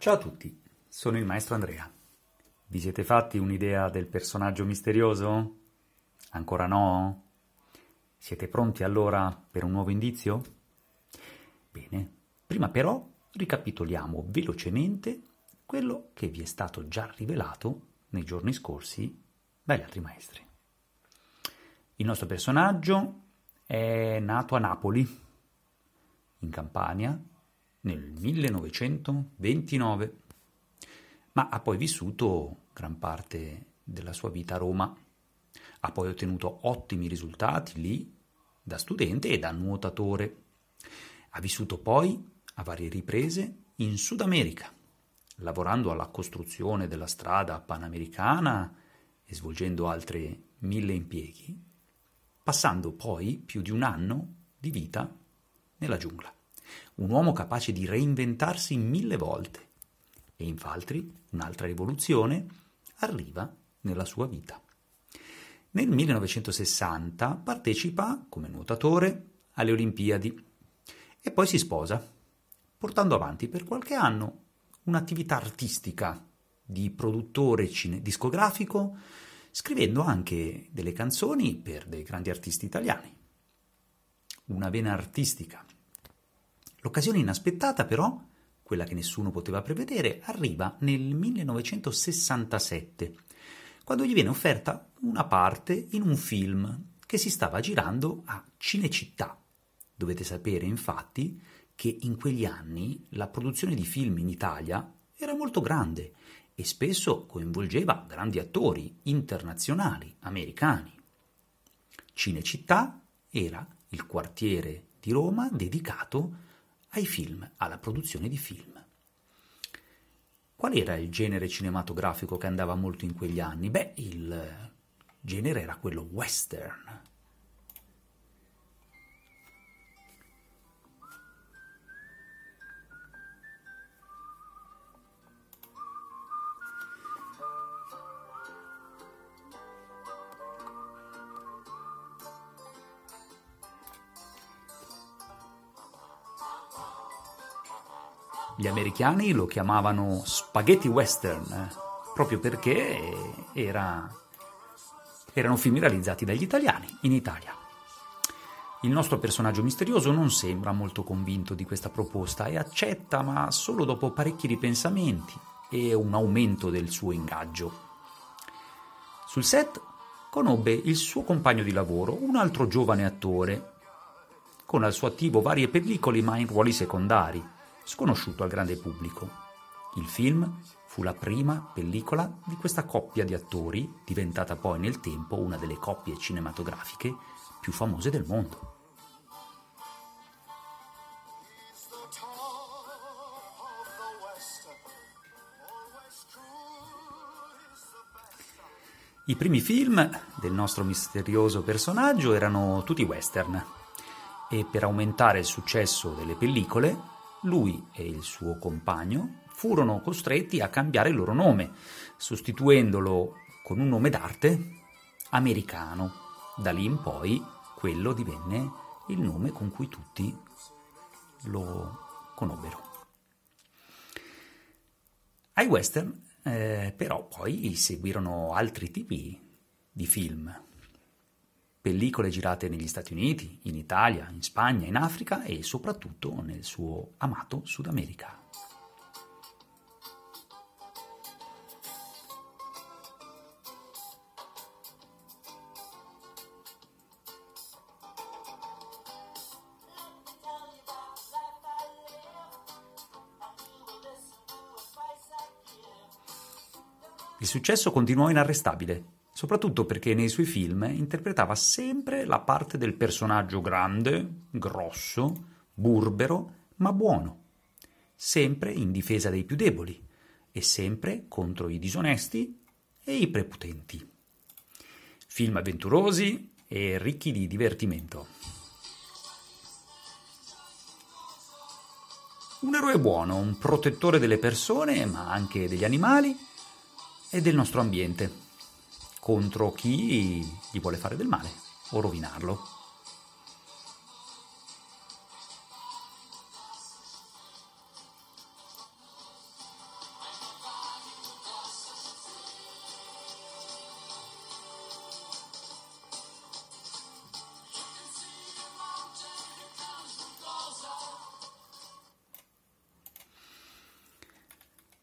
Ciao a tutti, sono il maestro Andrea. Vi siete fatti un'idea del personaggio misterioso? Ancora no? Siete pronti allora per un nuovo indizio? Bene, prima però ricapitoliamo velocemente quello che vi è stato già rivelato nei giorni scorsi dagli altri maestri. Il nostro personaggio è nato a Napoli, in Campania, nel 1929, ma ha poi vissuto gran parte della sua vita a Roma. Ha poi ottenuto ottimi risultati lì da studente e da nuotatore. Ha vissuto poi a varie riprese in Sud America, lavorando alla costruzione della strada panamericana e svolgendo altri mille impieghi, passando poi più di un anno di vita nella giungla. Un uomo capace di reinventarsi mille volte. E infatti un'altra rivoluzione arriva nella sua vita. Nel 1960 partecipa come nuotatore alle Olimpiadi e poi si sposa, portando avanti per qualche anno un'attività artistica di produttore cine- discografico, scrivendo anche delle canzoni per dei grandi artisti italiani. Una vena artistica. L'occasione inaspettata, però, quella che nessuno poteva prevedere, arriva nel 1967, quando gli viene offerta una parte in un film che si stava girando a Cinecittà. Dovete sapere, infatti, che in quegli anni la produzione di film in Italia era molto grande e spesso coinvolgeva grandi attori internazionali americani. Cinecittà era il quartiere di Roma dedicato ai film, alla produzione di film. Qual era il genere cinematografico che andava molto in quegli anni? Beh, il genere era quello western. Gli americani lo chiamavano spaghetti western, eh, proprio perché era, erano film realizzati dagli italiani in Italia. Il nostro personaggio misterioso non sembra molto convinto di questa proposta e accetta, ma solo dopo parecchi ripensamenti e un aumento del suo ingaggio. Sul set conobbe il suo compagno di lavoro, un altro giovane attore, con al suo attivo varie pellicole ma in ruoli secondari sconosciuto al grande pubblico. Il film fu la prima pellicola di questa coppia di attori, diventata poi nel tempo una delle coppie cinematografiche più famose del mondo. I primi film del nostro misterioso personaggio erano tutti western e per aumentare il successo delle pellicole lui e il suo compagno furono costretti a cambiare il loro nome, sostituendolo con un nome d'arte americano. Da lì in poi quello divenne il nome con cui tutti lo conobbero. Ai western eh, però poi seguirono altri tipi di film, pellicole girate negli Stati Uniti, in Italia, in Spagna, in Africa e soprattutto nel suo amato Sud America. Il successo continuò inarrestabile soprattutto perché nei suoi film interpretava sempre la parte del personaggio grande, grosso, burbero, ma buono, sempre in difesa dei più deboli e sempre contro i disonesti e i prepotenti. Film avventurosi e ricchi di divertimento. Un eroe buono, un protettore delle persone, ma anche degli animali e del nostro ambiente contro chi gli vuole fare del male o rovinarlo.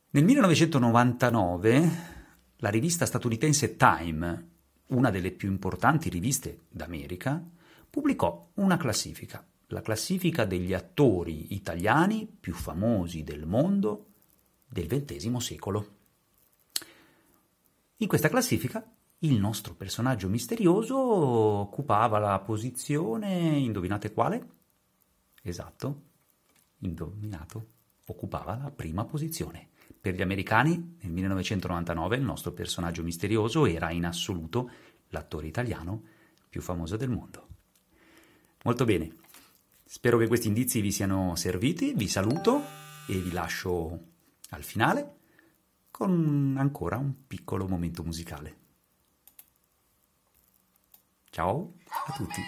Nel 1999 la rivista statunitense Time, una delle più importanti riviste d'America, pubblicò una classifica, la classifica degli attori italiani più famosi del mondo del XX secolo. In questa classifica il nostro personaggio misterioso occupava la posizione, indovinate quale? Esatto, indovinato, occupava la prima posizione. Per gli americani, nel 1999, il nostro personaggio misterioso era in assoluto l'attore italiano più famoso del mondo. Molto bene, spero che questi indizi vi siano serviti, vi saluto e vi lascio al finale con ancora un piccolo momento musicale. Ciao a tutti.